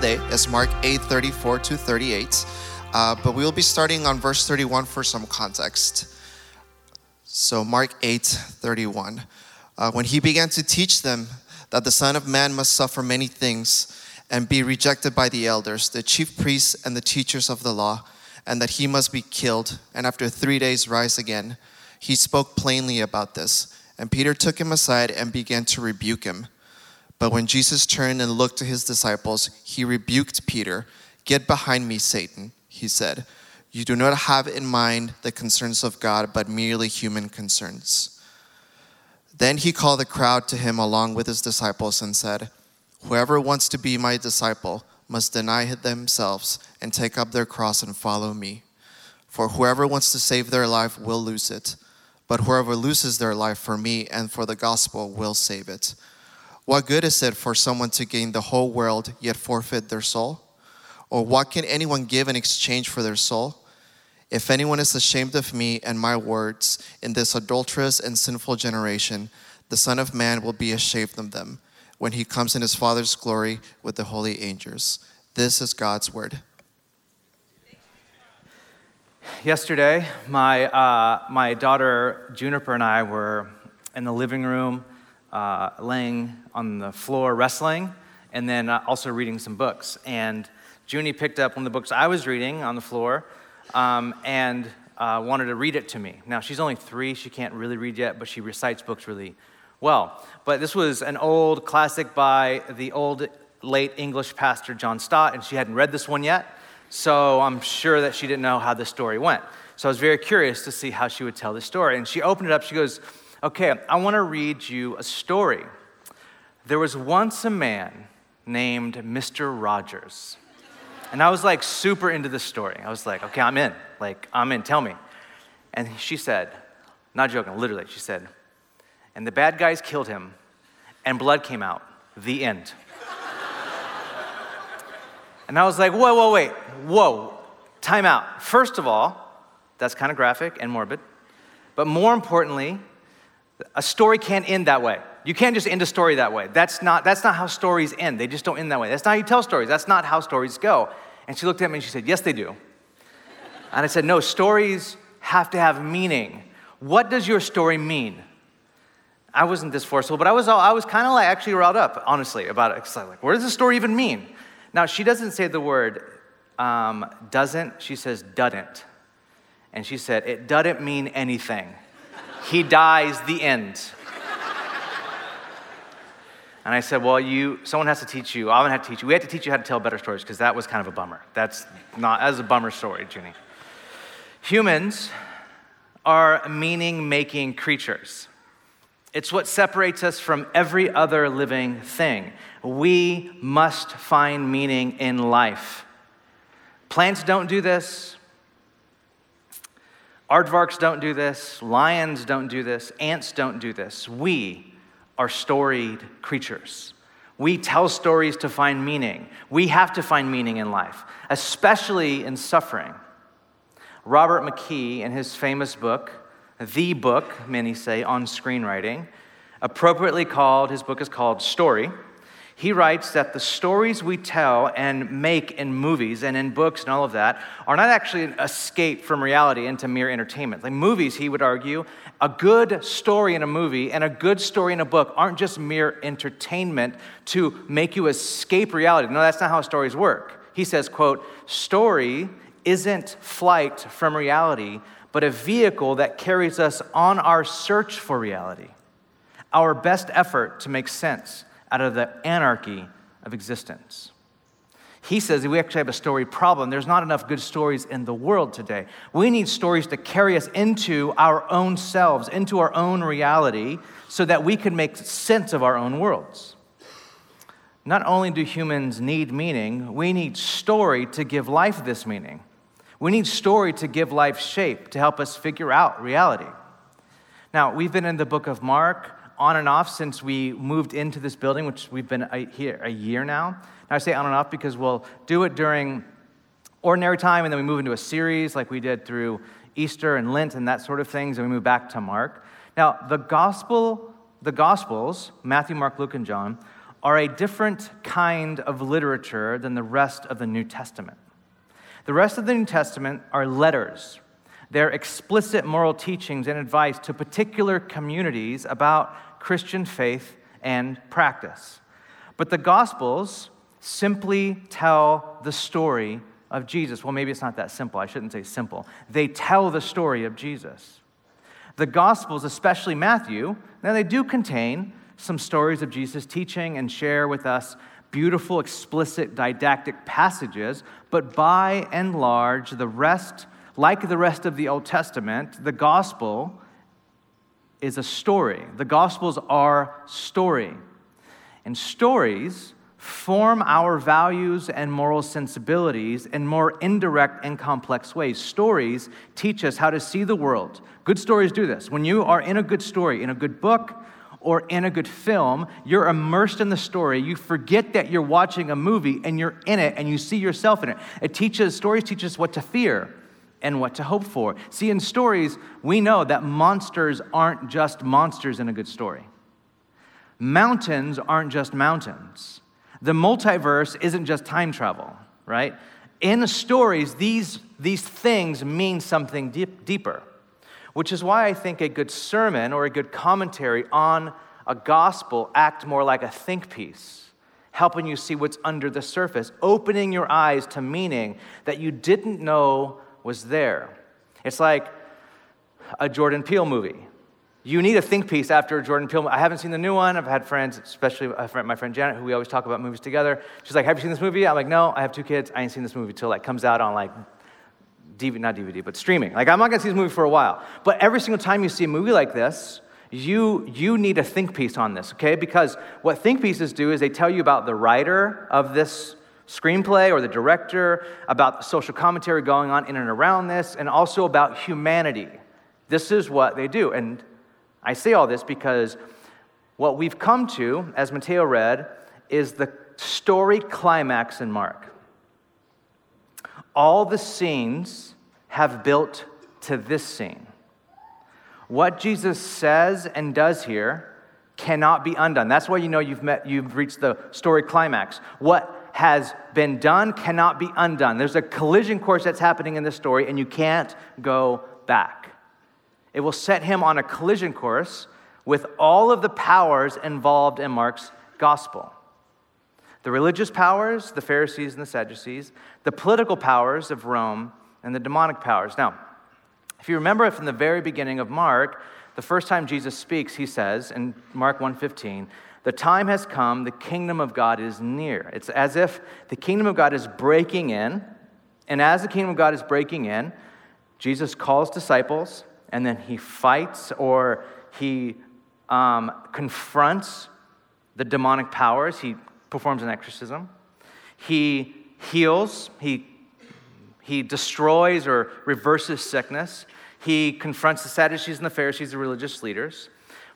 today is Mark 8 34 to 38, uh, but we will be starting on verse 31 for some context. So, Mark 8 31. Uh, when he began to teach them that the Son of Man must suffer many things and be rejected by the elders, the chief priests, and the teachers of the law, and that he must be killed, and after three days rise again, he spoke plainly about this. And Peter took him aside and began to rebuke him. But when Jesus turned and looked to his disciples, he rebuked Peter. Get behind me, Satan, he said. You do not have in mind the concerns of God, but merely human concerns. Then he called the crowd to him along with his disciples and said, Whoever wants to be my disciple must deny themselves and take up their cross and follow me. For whoever wants to save their life will lose it, but whoever loses their life for me and for the gospel will save it. What good is it for someone to gain the whole world yet forfeit their soul? Or what can anyone give in exchange for their soul? If anyone is ashamed of me and my words in this adulterous and sinful generation, the Son of Man will be ashamed of them when he comes in his Father's glory with the holy angels. This is God's word. Yesterday, my, uh, my daughter Juniper and I were in the living room uh, laying on the floor wrestling, and then uh, also reading some books. And Junie picked up one of the books I was reading on the floor um, and uh, wanted to read it to me. Now, she's only three, she can't really read yet, but she recites books really well. But this was an old classic by the old late English pastor John Stott, and she hadn't read this one yet, so I'm sure that she didn't know how the story went. So I was very curious to see how she would tell the story. And she opened it up, she goes, Okay, I want to read you a story. There was once a man named Mr. Rogers. And I was like super into this story. I was like, okay, I'm in. Like, I'm in, tell me. And she said, not joking, literally, she said, and the bad guys killed him, and blood came out. The end. and I was like, whoa, whoa, wait, whoa, time out. First of all, that's kind of graphic and morbid. But more importantly, a story can't end that way. You can't just end a story that way. That's not, that's not how stories end. They just don't end that way. That's not how you tell stories. That's not how stories go. And she looked at me and she said, Yes, they do. And I said, No, stories have to have meaning. What does your story mean? I wasn't this forceful, but I was, I was kind of like actually riled up, honestly, about it. Cause I was like, what does the story even mean? Now, she doesn't say the word um, doesn't, she says doesn't. And she said, it doesn't mean anything. He dies, the end. And I said, Well, you, someone has to teach you. I'm gonna have to teach you. We have to teach you how to tell better stories because that was kind of a bummer. That's not, as a bummer story, Junie. Humans are meaning making creatures. It's what separates us from every other living thing. We must find meaning in life. Plants don't do this. Aardvarks don't do this. Lions don't do this. Ants don't do this. We are storied creatures. We tell stories to find meaning. We have to find meaning in life, especially in suffering. Robert McKee, in his famous book, The Book, many say, on screenwriting, appropriately called, his book is called Story he writes that the stories we tell and make in movies and in books and all of that are not actually an escape from reality into mere entertainment. Like movies, he would argue, a good story in a movie and a good story in a book aren't just mere entertainment to make you escape reality. No, that's not how stories work. He says, quote, story isn't flight from reality, but a vehicle that carries us on our search for reality, our best effort to make sense out of the anarchy of existence. He says that we actually have a story problem. There's not enough good stories in the world today. We need stories to carry us into our own selves, into our own reality, so that we can make sense of our own worlds. Not only do humans need meaning, we need story to give life this meaning. We need story to give life shape, to help us figure out reality. Now, we've been in the book of Mark on and off since we moved into this building, which we've been a, here a year now. Now, I say on and off because we'll do it during ordinary time and then we move into a series like we did through Easter and Lent and that sort of things, and we move back to Mark. Now, the gospel, the gospels, Matthew, Mark, Luke, and John, are a different kind of literature than the rest of the New Testament. The rest of the New Testament are letters. They're explicit moral teachings and advice to particular communities about Christian faith and practice. But the Gospels simply tell the story of Jesus. Well, maybe it's not that simple. I shouldn't say simple. They tell the story of Jesus. The Gospels, especially Matthew, now they do contain some stories of Jesus' teaching and share with us beautiful, explicit, didactic passages, but by and large, the rest, like the rest of the Old Testament, the gospel is a story. The gospels are story. And stories form our values and moral sensibilities in more indirect and complex ways. Stories teach us how to see the world. Good stories do this. When you are in a good story, in a good book, or in a good film, you're immersed in the story. You forget that you're watching a movie and you're in it and you see yourself in it. It teaches, stories teach us what to fear and what to hope for. See, in stories, we know that monsters aren't just monsters in a good story. Mountains aren't just mountains. The multiverse isn't just time travel, right? In stories, these, these things mean something deep, deeper which is why I think a good sermon or a good commentary on a gospel act more like a think piece, helping you see what's under the surface, opening your eyes to meaning that you didn't know was there. It's like a Jordan Peele movie. You need a think piece after a Jordan Peele. I haven't seen the new one. I've had friends, especially my friend Janet, who we always talk about movies together. She's like, "Have you seen this movie?" I'm like, "No, I have two kids. I ain't seen this movie till like comes out on like DVD, not DVD, but streaming. Like, I'm not gonna see this movie for a while. But every single time you see a movie like this, you, you need a think piece on this, okay? Because what think pieces do is they tell you about the writer of this screenplay or the director, about the social commentary going on in and around this, and also about humanity. This is what they do. And I say all this because what we've come to, as Mateo read, is the story climax in Mark all the scenes have built to this scene. What Jesus says and does here cannot be undone. That's why you know you've met you've reached the story climax. What has been done cannot be undone. There's a collision course that's happening in this story and you can't go back. It will set him on a collision course with all of the powers involved in Mark's gospel the religious powers, the Pharisees and the Sadducees, the political powers of Rome, and the demonic powers. Now, if you remember from the very beginning of Mark, the first time Jesus speaks, he says in Mark 1:15, "The time has come, the kingdom of God is near." It's as if the kingdom of God is breaking in, and as the kingdom of God is breaking in, Jesus calls disciples, and then he fights or he um, confronts the demonic powers. He performs an exorcism. He heals, he, he destroys or reverses sickness. He confronts the Sadducees and the Pharisees, the religious leaders.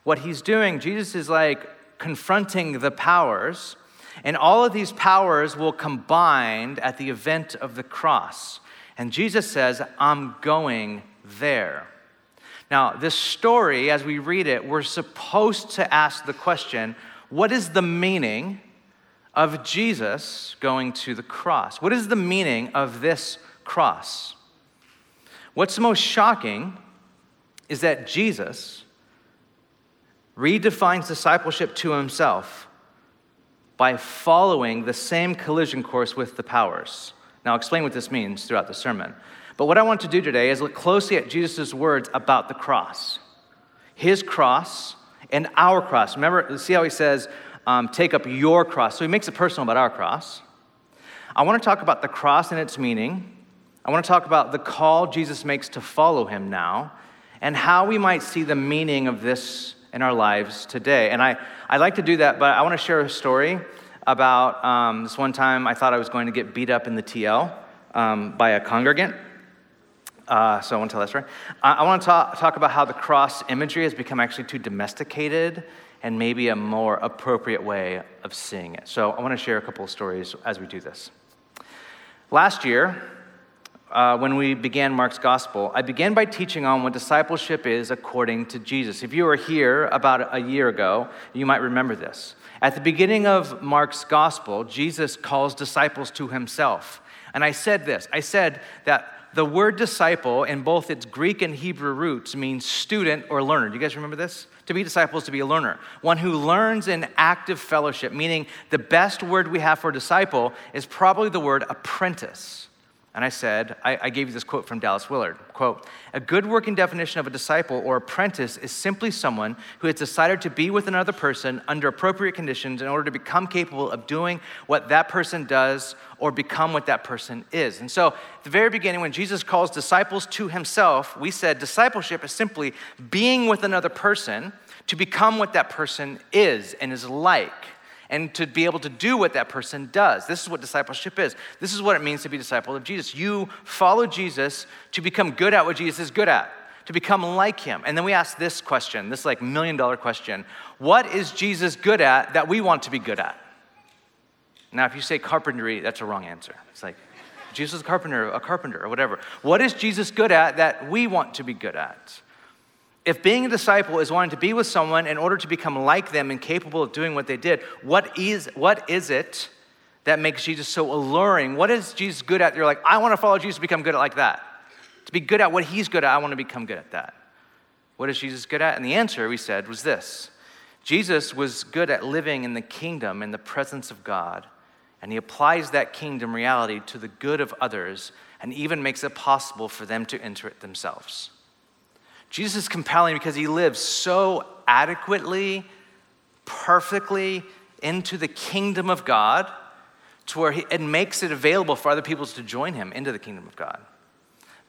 What he's doing, Jesus is like confronting the powers, and all of these powers will combine at the event of the cross. And Jesus says, I'm going there. Now, this story, as we read it, we're supposed to ask the question what is the meaning of Jesus going to the cross. What is the meaning of this cross? What's most shocking is that Jesus redefines discipleship to himself by following the same collision course with the powers. Now, I'll explain what this means throughout the sermon. But what I want to do today is look closely at Jesus' words about the cross. His cross and our cross. Remember, see how he says, um, take up your cross. So he makes it personal about our cross. I want to talk about the cross and its meaning. I want to talk about the call Jesus makes to follow him now and how we might see the meaning of this in our lives today. And I, I like to do that, but I want to share a story about um, this one time I thought I was going to get beat up in the TL um, by a congregant. Uh, so I want to tell that story. I, I want to talk, talk about how the cross imagery has become actually too domesticated and maybe a more appropriate way of seeing it. So I want to share a couple of stories as we do this. Last year, uh, when we began Mark's gospel, I began by teaching on what discipleship is according to Jesus. If you were here about a year ago, you might remember this. At the beginning of Mark's gospel, Jesus calls disciples to himself. And I said this I said that the word disciple, in both its Greek and Hebrew roots, means student or learner. Do you guys remember this? To be disciples, to be a learner, one who learns in active fellowship, meaning the best word we have for disciple is probably the word apprentice. And I said, I, I, gave you this quote from Dallas Willard quote, a good working definition of a disciple or apprentice is simply someone who has decided to be with another person under appropriate conditions in order to become capable of doing what that person does or become what that person is. And so, at the very beginning, when Jesus calls disciples to himself, we said discipleship is simply being with another person to become what that person is and is like and to be able to do what that person does. This is what discipleship is. This is what it means to be a disciple of Jesus. You follow Jesus to become good at what Jesus is good at, to become like him. And then we ask this question, this like million dollar question. What is Jesus good at that we want to be good at? Now, if you say carpentry, that's a wrong answer. It's like, Jesus is a carpenter, a carpenter, or whatever. What is Jesus good at that we want to be good at? If being a disciple is wanting to be with someone in order to become like them and capable of doing what they did, what is, what is it that makes Jesus so alluring? What is Jesus good at? You're like, I want to follow Jesus to become good at like that. To be good at what he's good at, I want to become good at that. What is Jesus good at? And the answer we said was this Jesus was good at living in the kingdom in the presence of God, and he applies that kingdom reality to the good of others and even makes it possible for them to enter it themselves. Jesus is compelling because he lives so adequately, perfectly into the kingdom of God to where he, it makes it available for other people to join him into the kingdom of God.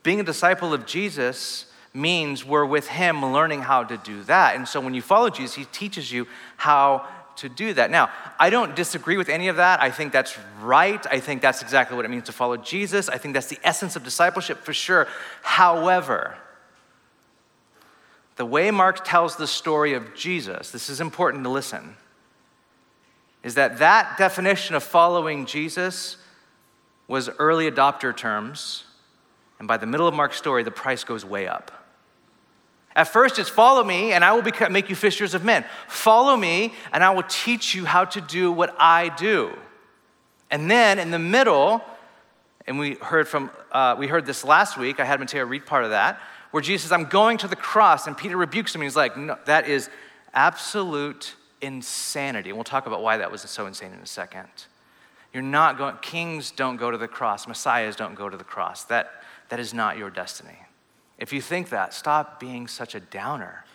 Being a disciple of Jesus means we're with him learning how to do that. And so when you follow Jesus, he teaches you how to do that. Now, I don't disagree with any of that. I think that's right. I think that's exactly what it means to follow Jesus. I think that's the essence of discipleship for sure. However, the way Mark tells the story of Jesus, this is important to listen, is that that definition of following Jesus was early adopter terms, and by the middle of Mark's story, the price goes way up. At first, it's follow me, and I will make you fishers of men. Follow me, and I will teach you how to do what I do. And then in the middle, and we heard from uh, we heard this last week. I had Mateo read part of that where Jesus says, I'm going to the cross. And Peter rebukes him. He's like, no, that is absolute insanity. And we'll talk about why that was so insane in a second. You're not going, kings don't go to the cross, messiahs don't go to the cross. That, that is not your destiny. If you think that, stop being such a downer.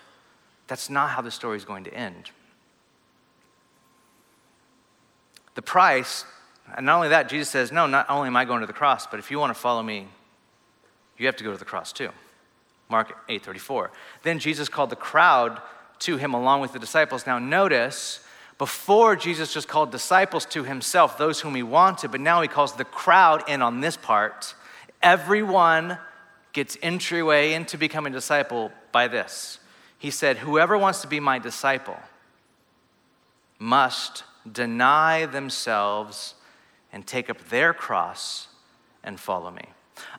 That's not how the story is going to end. The price, and not only that, Jesus says, No, not only am I going to the cross, but if you want to follow me, you have to go to the cross too. Mark 8:34. Then Jesus called the crowd to him along with the disciples. Now notice, before Jesus just called disciples to himself, those whom he wanted, but now he calls the crowd in on this part. Everyone gets entryway into becoming a disciple by this. He said, Whoever wants to be my disciple must deny themselves and take up their cross and follow me.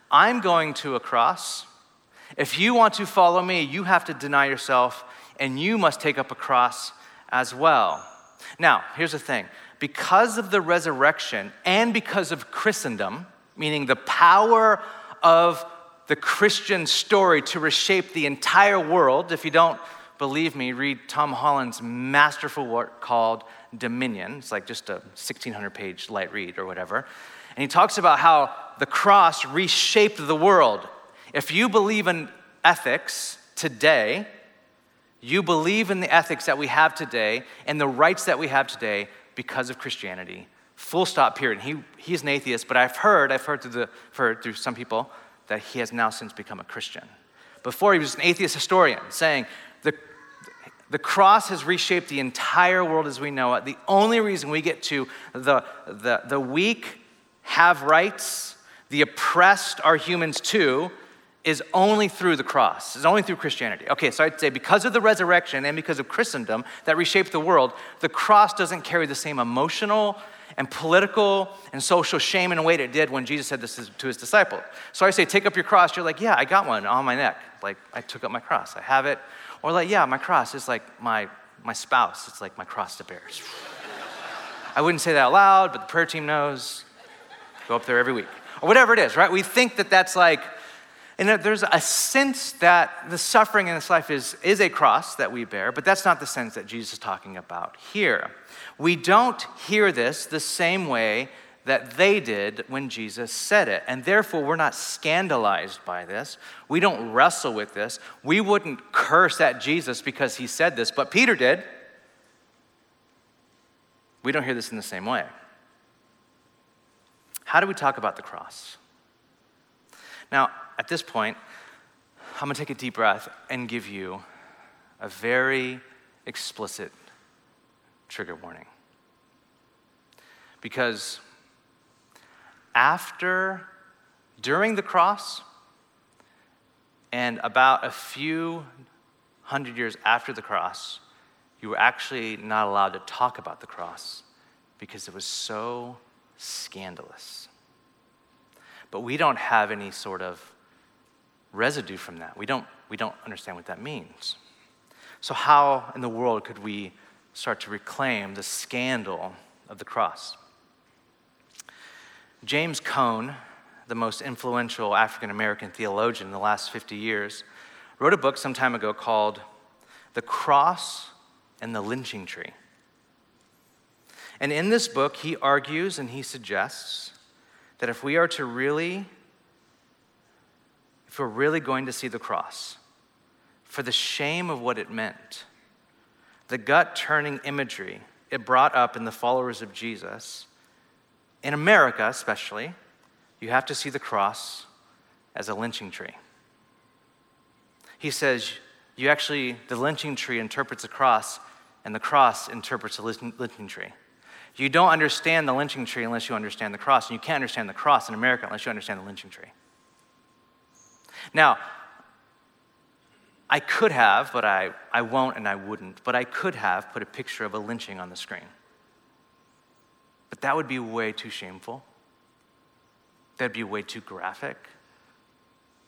I'm going to a cross. If you want to follow me, you have to deny yourself and you must take up a cross as well. Now, here's the thing because of the resurrection and because of Christendom, meaning the power of the Christian story to reshape the entire world, if you don't believe me, read Tom Holland's masterful work called Dominion. It's like just a 1600 page light read or whatever. And he talks about how the cross reshaped the world if you believe in ethics today, you believe in the ethics that we have today and the rights that we have today because of Christianity. Full stop, period. He, he's an atheist, but I've heard, I've heard through, the, heard through some people that he has now since become a Christian. Before, he was an atheist historian saying, the, the cross has reshaped the entire world as we know it. The only reason we get to the, the, the weak have rights, the oppressed are humans too, is only through the cross, is only through Christianity. Okay, so I'd say because of the resurrection and because of Christendom that reshaped the world, the cross doesn't carry the same emotional and political and social shame in a way that it did when Jesus said this to his disciples. So I say, take up your cross. You're like, yeah, I got one on my neck. Like, I took up my cross. I have it. Or like, yeah, my cross is like my, my spouse. It's like my cross to bear. I wouldn't say that out loud, but the prayer team knows. Go up there every week. Or whatever it is, right? We think that that's like, and there's a sense that the suffering in this life is, is a cross that we bear, but that's not the sense that Jesus is talking about here. We don't hear this the same way that they did when Jesus said it. And therefore, we're not scandalized by this. We don't wrestle with this. We wouldn't curse at Jesus because he said this, but Peter did. We don't hear this in the same way. How do we talk about the cross? Now, at this point, I'm going to take a deep breath and give you a very explicit trigger warning. Because after, during the cross, and about a few hundred years after the cross, you were actually not allowed to talk about the cross because it was so scandalous. But we don't have any sort of residue from that. We don't, we don't understand what that means. So, how in the world could we start to reclaim the scandal of the cross? James Cone, the most influential African American theologian in the last 50 years, wrote a book some time ago called The Cross and the Lynching Tree. And in this book, he argues and he suggests that if we are to really, if we're really going to see the cross, for the shame of what it meant, the gut turning imagery it brought up in the followers of Jesus, in America especially, you have to see the cross as a lynching tree. He says, you actually, the lynching tree interprets the cross, and the cross interprets the lynching tree. You don't understand the lynching tree unless you understand the cross, and you can't understand the cross in America unless you understand the lynching tree. Now, I could have, but I, I won't and I wouldn't, but I could have put a picture of a lynching on the screen. But that would be way too shameful. That'd be way too graphic.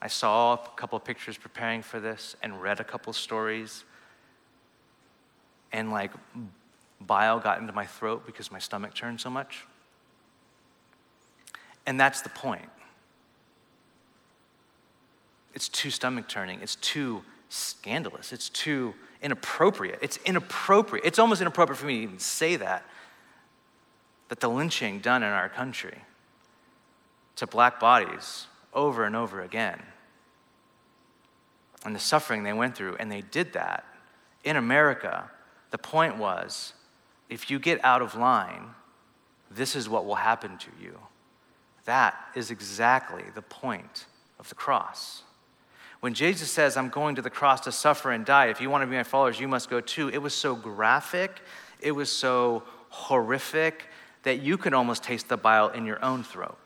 I saw a couple of pictures preparing for this and read a couple stories. And like bile got into my throat because my stomach churned so much. And that's the point. It's too stomach turning. It's too scandalous. It's too inappropriate. It's inappropriate. It's almost inappropriate for me to even say that. That the lynching done in our country to black bodies over and over again, and the suffering they went through, and they did that in America. The point was if you get out of line, this is what will happen to you. That is exactly the point of the cross. When Jesus says, I'm going to the cross to suffer and die, if you want to be my followers, you must go too, it was so graphic, it was so horrific that you could almost taste the bile in your own throat.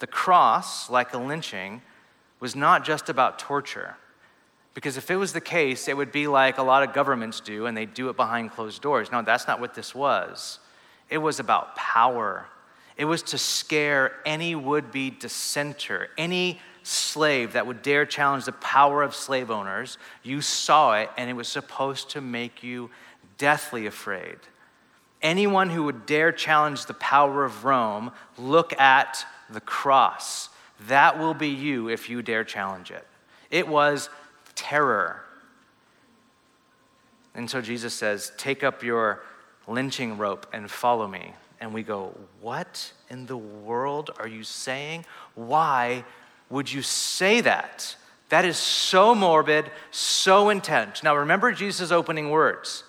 The cross, like a lynching, was not just about torture. Because if it was the case, it would be like a lot of governments do, and they do it behind closed doors. No, that's not what this was. It was about power. It was to scare any would be dissenter, any slave that would dare challenge the power of slave owners. You saw it, and it was supposed to make you deathly afraid. Anyone who would dare challenge the power of Rome, look at the cross. That will be you if you dare challenge it. It was terror. And so Jesus says, Take up your lynching rope and follow me. And we go, What in the world are you saying? Why would you say that? That is so morbid, so intense. Now remember Jesus' opening words.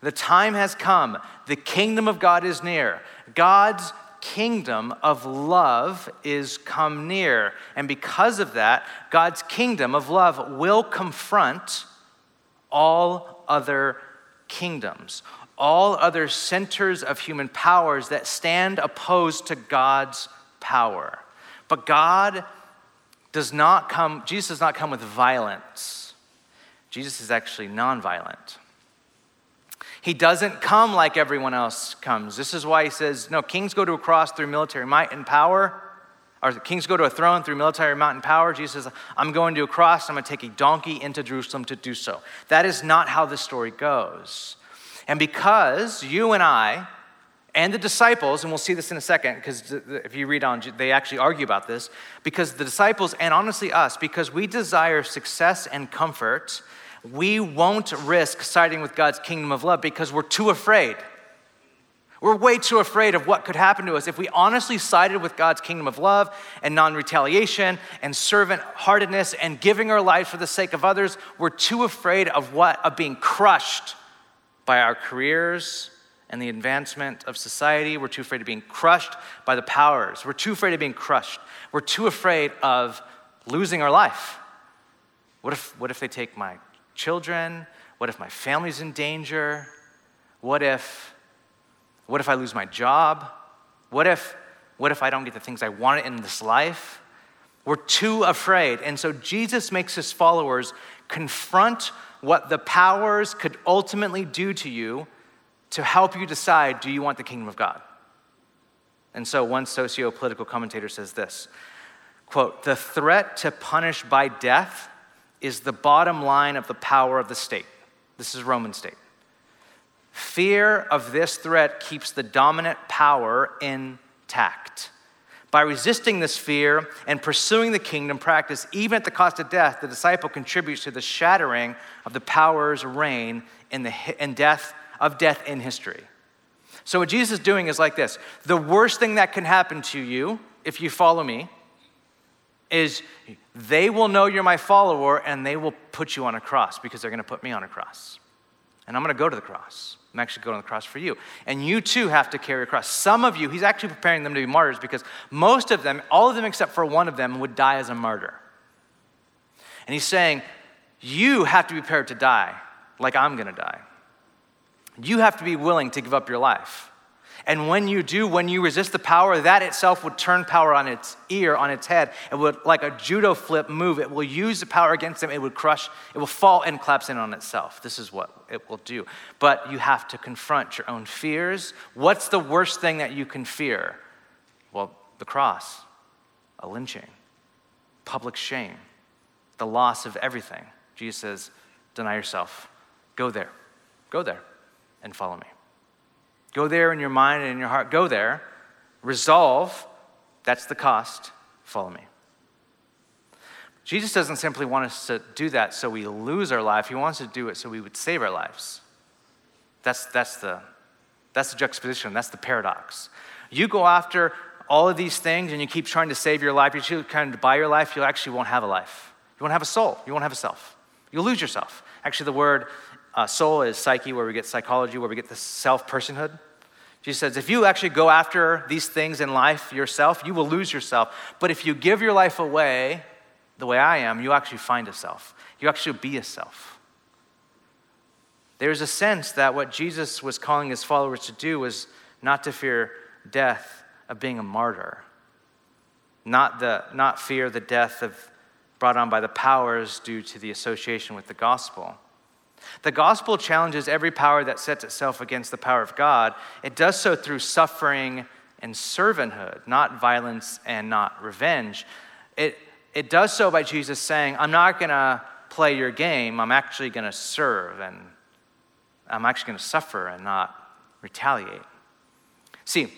The time has come. The kingdom of God is near. God's kingdom of love is come near. And because of that, God's kingdom of love will confront all other kingdoms, all other centers of human powers that stand opposed to God's power. But God does not come, Jesus does not come with violence. Jesus is actually nonviolent. He doesn't come like everyone else comes. This is why he says, no, kings go to a cross through military might and power. Or kings go to a throne through military might and power. Jesus says, I'm going to a cross. I'm going to take a donkey into Jerusalem to do so. That is not how the story goes. And because you and I, and the disciples, and we'll see this in a second, because if you read on, they actually argue about this, because the disciples, and honestly us, because we desire success and comfort, we won't risk siding with God's kingdom of love because we're too afraid. We're way too afraid of what could happen to us if we honestly sided with God's kingdom of love and non retaliation and servant heartedness and giving our life for the sake of others. We're too afraid of what? Of being crushed by our careers and the advancement of society. We're too afraid of being crushed by the powers. We're too afraid of being crushed. We're too afraid of losing our life. What if, what if they take my children? What if my family's in danger? What if, what if I lose my job? What if, what if I don't get the things I wanted in this life? We're too afraid. And so Jesus makes his followers confront what the powers could ultimately do to you to help you decide do you want the kingdom of God? And so one socio political commentator says this quote, the threat to punish by death is the bottom line of the power of the state. This is Roman state. Fear of this threat keeps the dominant power intact. By resisting this fear and pursuing the kingdom practice, even at the cost of death, the disciple contributes to the shattering of the power's reign in, the, in death of death in history. So, what Jesus is doing is like this the worst thing that can happen to you if you follow me is they will know you're my follower and they will put you on a cross because they're going to put me on a cross. And I'm going to go to the cross. I'm actually going to the cross for you. And you too have to carry a cross. Some of you, he's actually preparing them to be martyrs because most of them, all of them except for one of them, would die as a martyr. And he's saying, You have to be prepared to die like I'm going to die. You have to be willing to give up your life. And when you do, when you resist the power, that itself would turn power on its ear, on its head. It would, like a judo flip move, it will use the power against them. It would crush, it will fall and collapse in on itself. This is what it will do. But you have to confront your own fears. What's the worst thing that you can fear? Well, the cross, a lynching, public shame, the loss of everything. Jesus says, deny yourself. Go there. Go there and follow me. Go there in your mind and in your heart. Go there. Resolve. That's the cost. Follow me. Jesus doesn't simply want us to do that so we lose our life. He wants to do it so we would save our lives. That's, that's, the, that's the juxtaposition. That's the paradox. You go after all of these things and you keep trying to save your life, you keep trying to buy your life, you actually won't have a life. You won't have a soul. You won't have a self. You'll lose yourself. Actually, the word uh, soul is psyche, where we get psychology, where we get the self personhood. Jesus says, if you actually go after these things in life yourself, you will lose yourself. But if you give your life away the way I am, you actually find a self. You actually be a self. There's a sense that what Jesus was calling his followers to do was not to fear death of being a martyr, not, the, not fear the death of, brought on by the powers due to the association with the gospel. The gospel challenges every power that sets itself against the power of God. It does so through suffering and servanthood, not violence and not revenge. It, it does so by Jesus saying, I'm not going to play your game, I'm actually going to serve, and I'm actually going to suffer and not retaliate. See,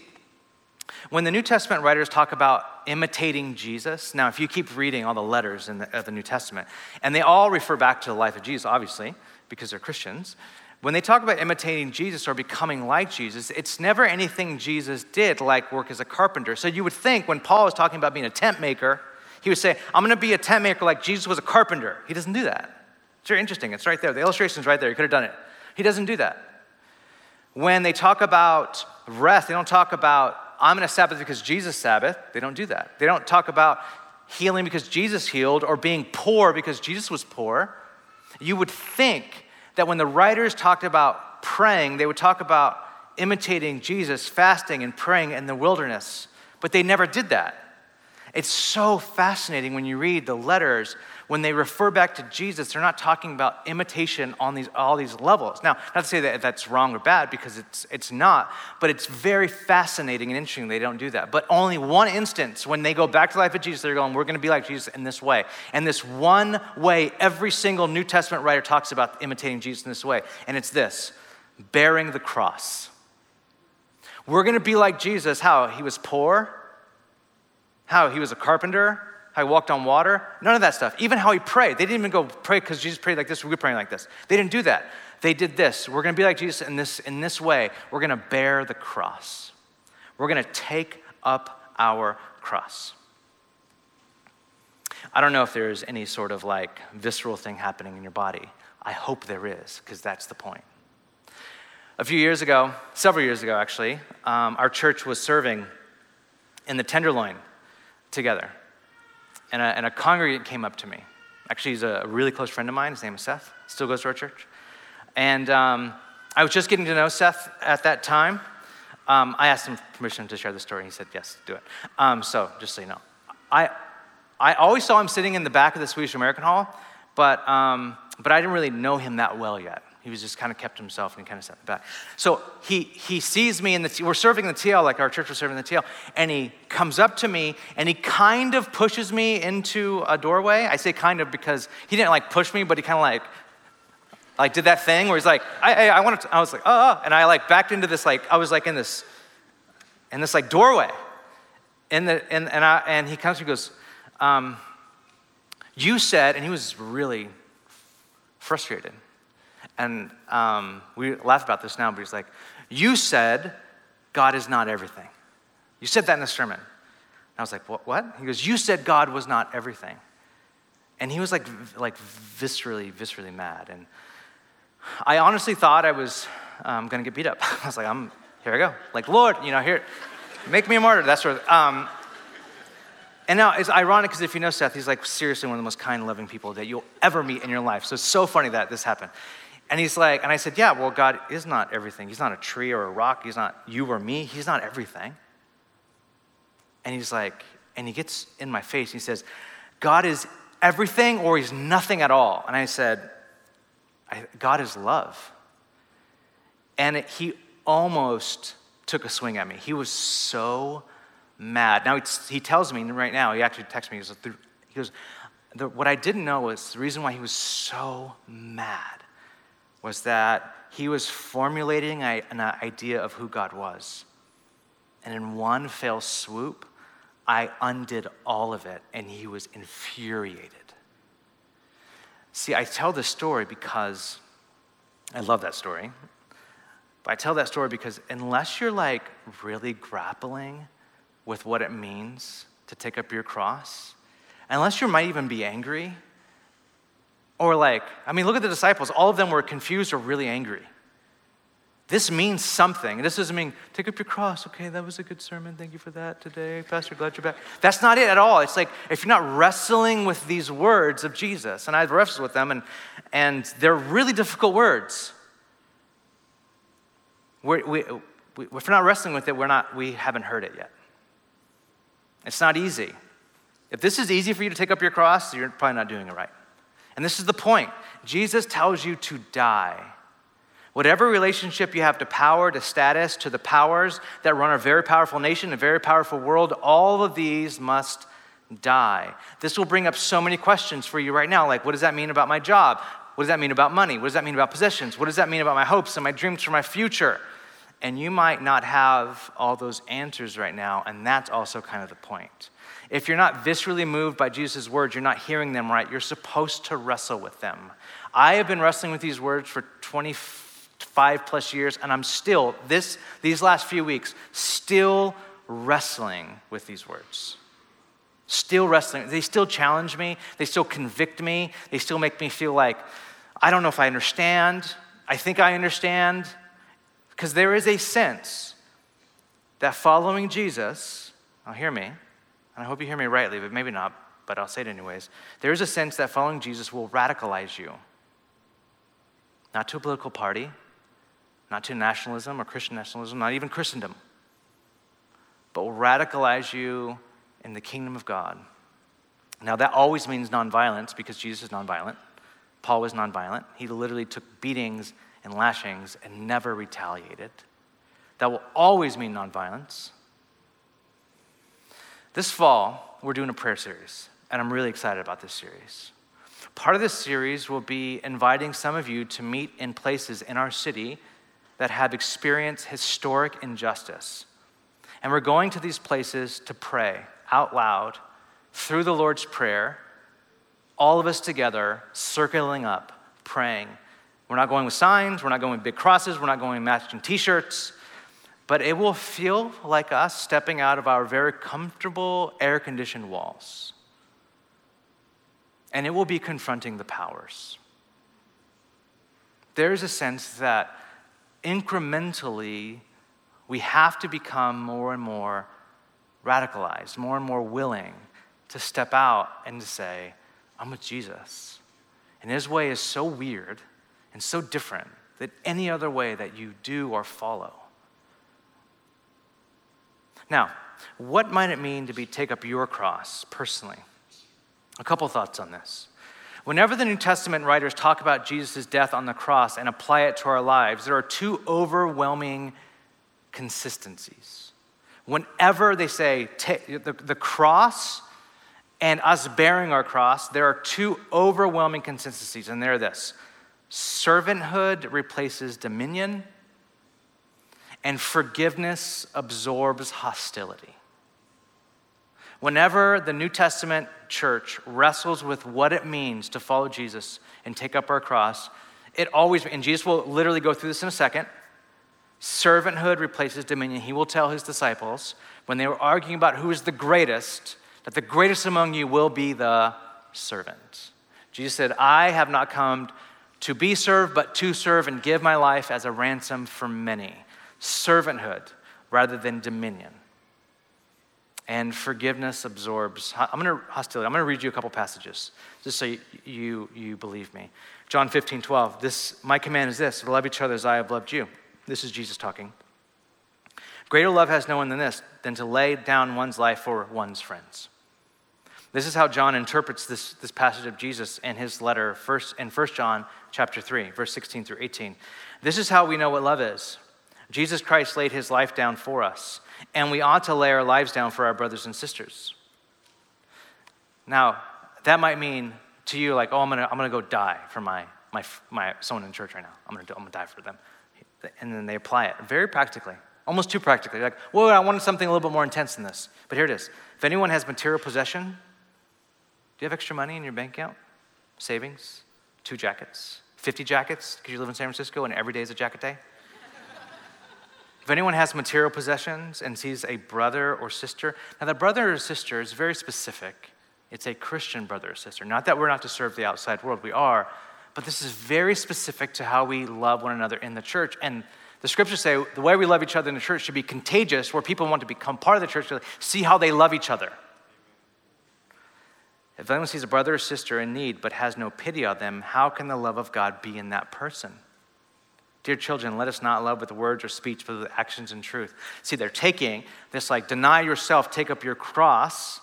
when the New Testament writers talk about imitating Jesus, now if you keep reading all the letters in the, of the New Testament, and they all refer back to the life of Jesus, obviously, because they're Christians, when they talk about imitating Jesus or becoming like Jesus, it's never anything Jesus did, like work as a carpenter. So you would think when Paul was talking about being a tent maker, he would say, I'm going to be a tent maker like Jesus was a carpenter. He doesn't do that. It's very interesting. It's right there. The illustration's right there. He could have done it. He doesn't do that. When they talk about rest, they don't talk about, I'm going to Sabbath because Jesus Sabbath. They don't do that. They don't talk about healing because Jesus healed or being poor because Jesus was poor. You would think that when the writers talked about praying, they would talk about imitating Jesus, fasting and praying in the wilderness, but they never did that. It's so fascinating when you read the letters, when they refer back to Jesus, they're not talking about imitation on these, all these levels. Now, not to say that that's wrong or bad, because it's, it's not, but it's very fascinating and interesting they don't do that. But only one instance, when they go back to the life of Jesus, they're going, we're going to be like Jesus in this way. And this one way, every single New Testament writer talks about imitating Jesus in this way, and it's this bearing the cross. We're going to be like Jesus. How? He was poor how he was a carpenter, how he walked on water, none of that stuff. Even how he prayed. They didn't even go pray because Jesus prayed like this, we're praying like this. They didn't do that. They did this. We're going to be like Jesus in this, in this way. We're going to bear the cross. We're going to take up our cross. I don't know if there's any sort of like visceral thing happening in your body. I hope there is, because that's the point. A few years ago, several years ago actually, um, our church was serving in the Tenderloin together. And a, and a congregant came up to me. Actually, he's a really close friend of mine. His name is Seth, still goes to our church. And um, I was just getting to know Seth at that time. Um, I asked him permission to share the story. He said, yes, do it. Um, so, just so you know, I, I always saw him sitting in the back of the Swedish American Hall, but, um, but I didn't really know him that well yet. He was just kind of kept himself and kind of sat in back. So he, he sees me in the, we're serving the TL, like our church was serving the TL, and he comes up to me and he kind of pushes me into a doorway. I say kind of because he didn't like push me, but he kind of like, like did that thing where he's like, I, I, I want to, I was like, oh, oh, and I like backed into this, like, I was like in this, in this like doorway. And, the, and, and, I, and he comes and goes, um, you said, and he was really frustrated. And um, we laugh about this now, but he's like, You said God is not everything. You said that in the sermon. And I was like, What? what? He goes, You said God was not everything. And he was like, like viscerally, viscerally mad. And I honestly thought I was um, going to get beat up. I was like, I'm, here I go. Like, Lord, you know, here, make me a martyr. That sort of. Um, and now it's ironic because if you know Seth, he's like seriously one of the most kind, loving people that you'll ever meet in your life. So it's so funny that this happened. And he's like, and I said, yeah, well, God is not everything. He's not a tree or a rock. He's not you or me. He's not everything. And he's like, and he gets in my face. And he says, God is everything or he's nothing at all. And I said, God is love. And it, he almost took a swing at me. He was so mad. Now he tells me right now, he actually texts me, he goes, he goes what I didn't know was the reason why he was so mad was that he was formulating an idea of who God was. And in one fell swoop, I undid all of it, and he was infuriated. See, I tell this story because I love that story. But I tell that story because unless you're like really grappling with what it means to take up your cross, unless you might even be angry, or like, I mean, look at the disciples. All of them were confused or really angry. This means something. This doesn't mean, take up your cross. Okay, that was a good sermon. Thank you for that today. Pastor, glad you're back. That's not it at all. It's like if you're not wrestling with these words of Jesus, and I've wrestled with them, and, and they're really difficult words. We're, we, we, if we're not wrestling with it, we're not, we haven't heard it yet. It's not easy. If this is easy for you to take up your cross, you're probably not doing it right. And this is the point Jesus tells you to die. Whatever relationship you have to power, to status, to the powers that run a very powerful nation, a very powerful world, all of these must die. This will bring up so many questions for you right now. Like, what does that mean about my job? What does that mean about money? What does that mean about possessions? What does that mean about my hopes and my dreams for my future? And you might not have all those answers right now, and that's also kind of the point. If you're not viscerally moved by Jesus' words, you're not hearing them right. You're supposed to wrestle with them. I have been wrestling with these words for 25 plus years, and I'm still, this, these last few weeks, still wrestling with these words. Still wrestling. They still challenge me. They still convict me. They still make me feel like, I don't know if I understand. I think I understand. Because there is a sense that following Jesus, now hear me, and I hope you hear me rightly, but maybe not, but I'll say it anyways. There is a sense that following Jesus will radicalize you. Not to a political party, not to nationalism or Christian nationalism, not even Christendom, but will radicalize you in the kingdom of God. Now, that always means nonviolence because Jesus is nonviolent. Paul was nonviolent. He literally took beatings and lashings and never retaliated. That will always mean nonviolence. This fall, we're doing a prayer series, and I'm really excited about this series. Part of this series will be inviting some of you to meet in places in our city that have experienced historic injustice. And we're going to these places to pray out loud through the Lord's Prayer, all of us together, circling up, praying. We're not going with signs, we're not going with big crosses, we're not going with matching t shirts, but it will feel like us stepping out of our very comfortable air conditioned walls. And it will be confronting the powers. There's a sense that incrementally we have to become more and more radicalized, more and more willing to step out and to say, I'm with Jesus. And his way is so weird and so different than any other way that you do or follow. Now, what might it mean to be take up your cross personally? A couple thoughts on this. Whenever the New Testament writers talk about Jesus' death on the cross and apply it to our lives, there are two overwhelming consistencies. Whenever they say the, the cross and us bearing our cross, there are two overwhelming consistencies, and they're this servanthood replaces dominion, and forgiveness absorbs hostility. Whenever the New Testament church wrestles with what it means to follow Jesus and take up our cross, it always, and Jesus will literally go through this in a second. Servanthood replaces dominion. He will tell his disciples when they were arguing about who is the greatest, that the greatest among you will be the servant. Jesus said, I have not come to be served, but to serve and give my life as a ransom for many. Servanthood rather than dominion. And forgiveness absorbs. I'm going to hostility. I'm going to read you a couple passages just so you, you, you believe me. John 15, 12. This, my command is this love each other as I have loved you. This is Jesus talking. Greater love has no one than this, than to lay down one's life for one's friends. This is how John interprets this, this passage of Jesus in his letter first, in 1 John chapter 3, verse 16 through 18. This is how we know what love is. Jesus Christ laid his life down for us, and we ought to lay our lives down for our brothers and sisters. Now, that might mean to you, like, oh, I'm gonna, I'm gonna go die for my, my, my someone in church right now. I'm gonna, I'm gonna die for them. And then they apply it very practically almost too practically. Like, well, I wanted something a little bit more intense than this. But here it is. If anyone has material possession, do you have extra money in your bank account? Savings? Two jackets? 50 jackets because you live in San Francisco and every day is a jacket day? If anyone has material possessions and sees a brother or sister, now the brother or sister is very specific. It's a Christian brother or sister. Not that we're not to serve the outside world, we are, but this is very specific to how we love one another in the church. And the scriptures say the way we love each other in the church should be contagious, where people want to become part of the church see how they love each other. If anyone sees a brother or sister in need but has no pity on them, how can the love of God be in that person? Dear children, let us not love with words or speech, but with actions and truth. See, they're taking this like, deny yourself, take up your cross.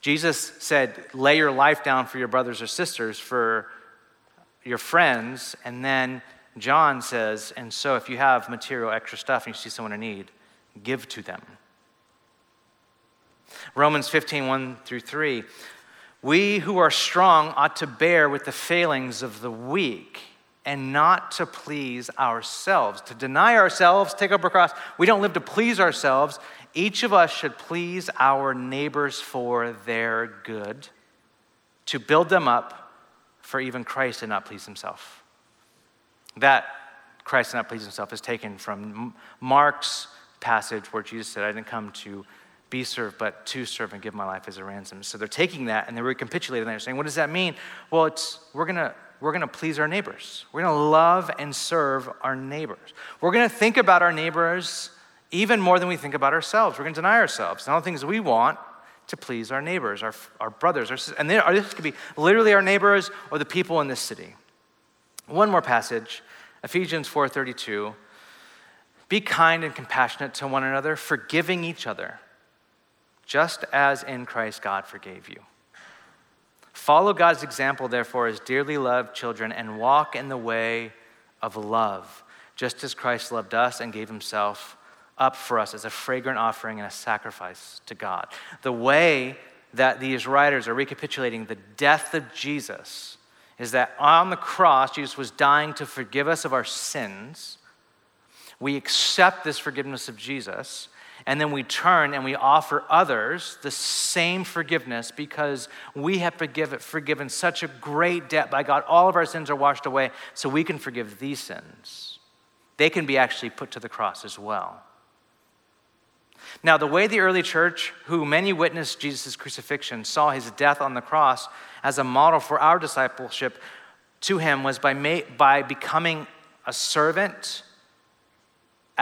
Jesus said, lay your life down for your brothers or sisters, for your friends, and then John says, and so if you have material extra stuff and you see someone in need, give to them. Romans 15, 1 through 3. We who are strong ought to bear with the failings of the weak and not to please ourselves. To deny ourselves, take up our cross. We don't live to please ourselves. Each of us should please our neighbors for their good, to build them up, for even Christ did not please himself. That Christ did not please himself is taken from Mark's passage where Jesus said, I didn't come to be served, but to serve and give my life as a ransom. So they're taking that and they're recapitulating that. They're saying, what does that mean? Well, it's we're gonna we're gonna please our neighbors. We're gonna love and serve our neighbors. We're gonna think about our neighbors even more than we think about ourselves. We're gonna deny ourselves and all the things we want to please our neighbors, our, our brothers, our sisters. And they, this could be literally our neighbors or the people in this city. One more passage, Ephesians 4:32. Be kind and compassionate to one another, forgiving each other. just as in Christ God forgave you. Follow God's example, therefore, as dearly loved children, and walk in the way of love, just as Christ loved us and gave himself up for us as a fragrant offering and a sacrifice to God. The way that these writers are recapitulating the death of Jesus is that on the cross, Jesus was dying to forgive us of our sins. We accept this forgiveness of Jesus, and then we turn and we offer others the same forgiveness because we have forgiven, such a great debt by God. All of our sins are washed away, so we can forgive these sins. They can be actually put to the cross as well. Now, the way the early church, who many witnessed Jesus' crucifixion, saw his death on the cross as a model for our discipleship to him was by, by becoming a servant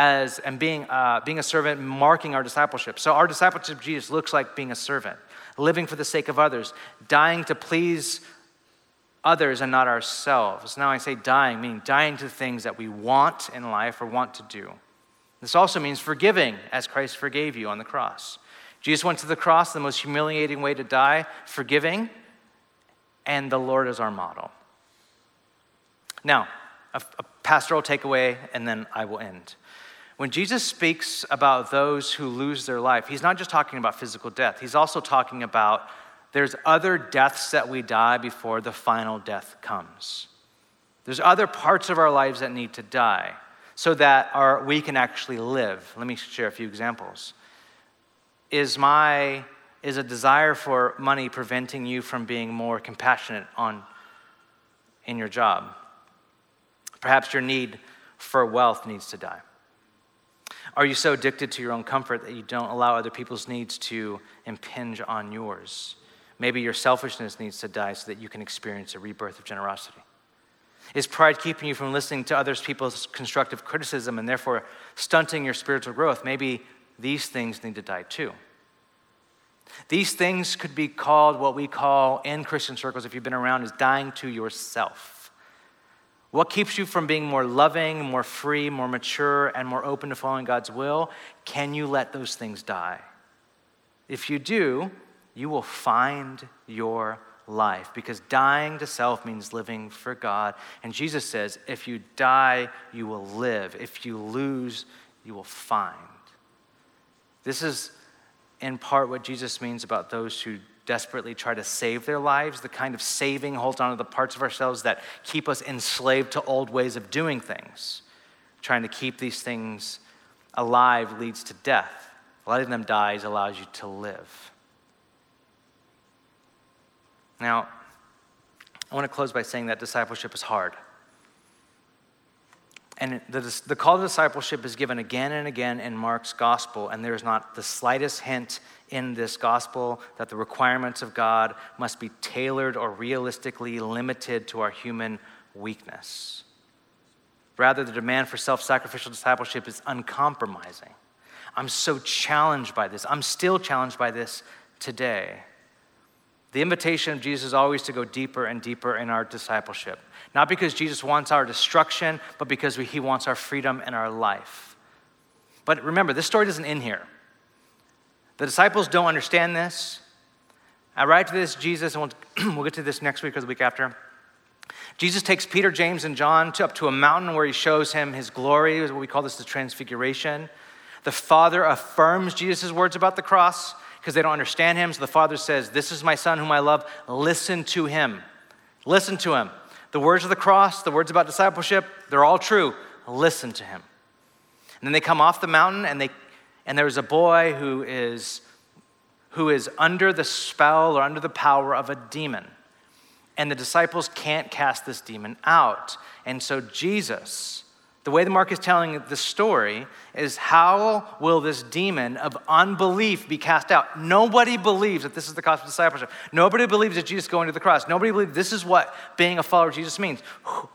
as, and being, uh, being a servant, marking our discipleship. So, our discipleship of Jesus looks like being a servant, living for the sake of others, dying to please others and not ourselves. Now, I say dying, meaning dying to things that we want in life or want to do. This also means forgiving as Christ forgave you on the cross. Jesus went to the cross, the most humiliating way to die, forgiving, and the Lord is our model. Now, a, a pastoral takeaway, and then I will end. When Jesus speaks about those who lose their life, he's not just talking about physical death, he's also talking about there's other deaths that we die before the final death comes. There's other parts of our lives that need to die so that our, we can actually live. Let me share a few examples. Is my is a desire for money preventing you from being more compassionate on in your job? Perhaps your need for wealth needs to die. Are you so addicted to your own comfort that you don't allow other people's needs to impinge on yours? Maybe your selfishness needs to die so that you can experience a rebirth of generosity. Is pride keeping you from listening to other people's constructive criticism and therefore stunting your spiritual growth? Maybe these things need to die too. These things could be called what we call in Christian circles, if you've been around, is dying to yourself. What keeps you from being more loving, more free, more mature, and more open to following God's will? Can you let those things die? If you do, you will find your life because dying to self means living for God. And Jesus says, if you die, you will live. If you lose, you will find. This is in part what Jesus means about those who desperately try to save their lives, the kind of saving holds on to the parts of ourselves that keep us enslaved to old ways of doing things. Trying to keep these things alive leads to death. Letting them die allows you to live. Now, I want to close by saying that discipleship is hard. And the, the call to discipleship is given again and again in Mark's gospel, and there's not the slightest hint in this gospel that the requirements of God must be tailored or realistically limited to our human weakness. Rather, the demand for self sacrificial discipleship is uncompromising. I'm so challenged by this. I'm still challenged by this today. The invitation of Jesus is always to go deeper and deeper in our discipleship. Not because Jesus wants our destruction, but because he wants our freedom and our life. But remember, this story doesn't end here. The disciples don't understand this. I write to this, Jesus, and we'll, we'll get to this next week or the week after. Jesus takes Peter, James, and John to, up to a mountain where he shows him his glory, we call this the transfiguration. The Father affirms Jesus' words about the cross because they don't understand him. So the father says, This is my son whom I love. Listen to him. Listen to him. The words of the cross, the words about discipleship, they're all true. Listen to him. And then they come off the mountain and they and there's a boy who is who is under the spell or under the power of a demon. And the disciples can't cast this demon out. And so Jesus the way the Mark is telling the story is how will this demon of unbelief be cast out? Nobody believes that this is the cost of discipleship. Nobody believes that Jesus going to the cross. Nobody believes this is what being a follower of Jesus means.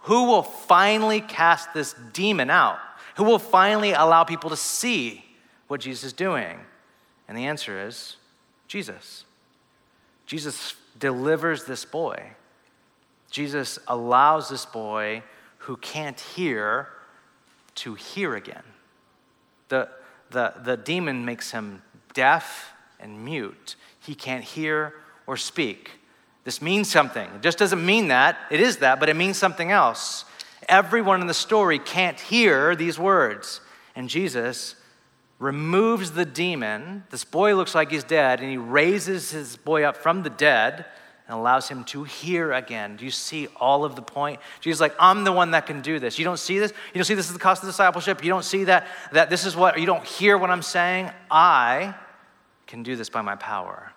Who will finally cast this demon out? Who will finally allow people to see what Jesus is doing? And the answer is Jesus. Jesus delivers this boy. Jesus allows this boy who can't hear to hear again. The, the, the demon makes him deaf, and mute. He can't hear or speak. This means something. It just doesn't mean that. It is that, but it means something else. Everyone in the story can't hear these words. And Jesus removes the demon. This boy looks like he's dead, and he raises his boy up from the dead and allows him to hear again. Do you see all of the point? Jesus like, I'm the one that can do this. You don't see this? You don't see this is the cost of discipleship? You don't see that that this is what you don't hear what I'm saying? I can do this by my power.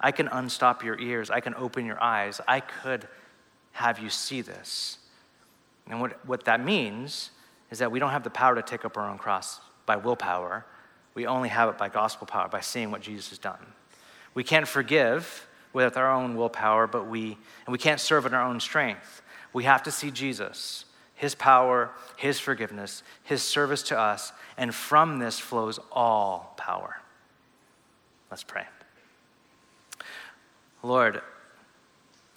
I can unstop your ears. I can open your eyes. I could have you see this. And what, what that means is that we don't have the power to take up our own cross by willpower. We only have it by gospel power, by seeing what Jesus has done. We can't forgive with our own willpower, but we, and we can't serve in our own strength. We have to see Jesus, his power, his forgiveness, his service to us, and from this flows all power. Let's pray. Lord,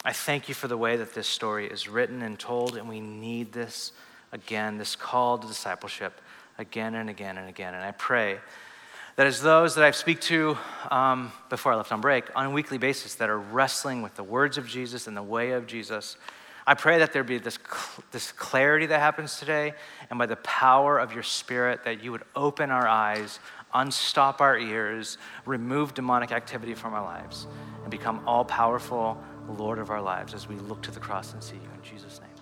I thank you for the way that this story is written and told, and we need this again, this call to discipleship again and again and again. And I pray that as those that I speak to um, before I left on break on a weekly basis that are wrestling with the words of Jesus and the way of Jesus, I pray that there be this, this clarity that happens today, and by the power of your Spirit, that you would open our eyes, unstop our ears, remove demonic activity from our lives, and become all powerful Lord of our lives as we look to the cross and see you. In Jesus' name.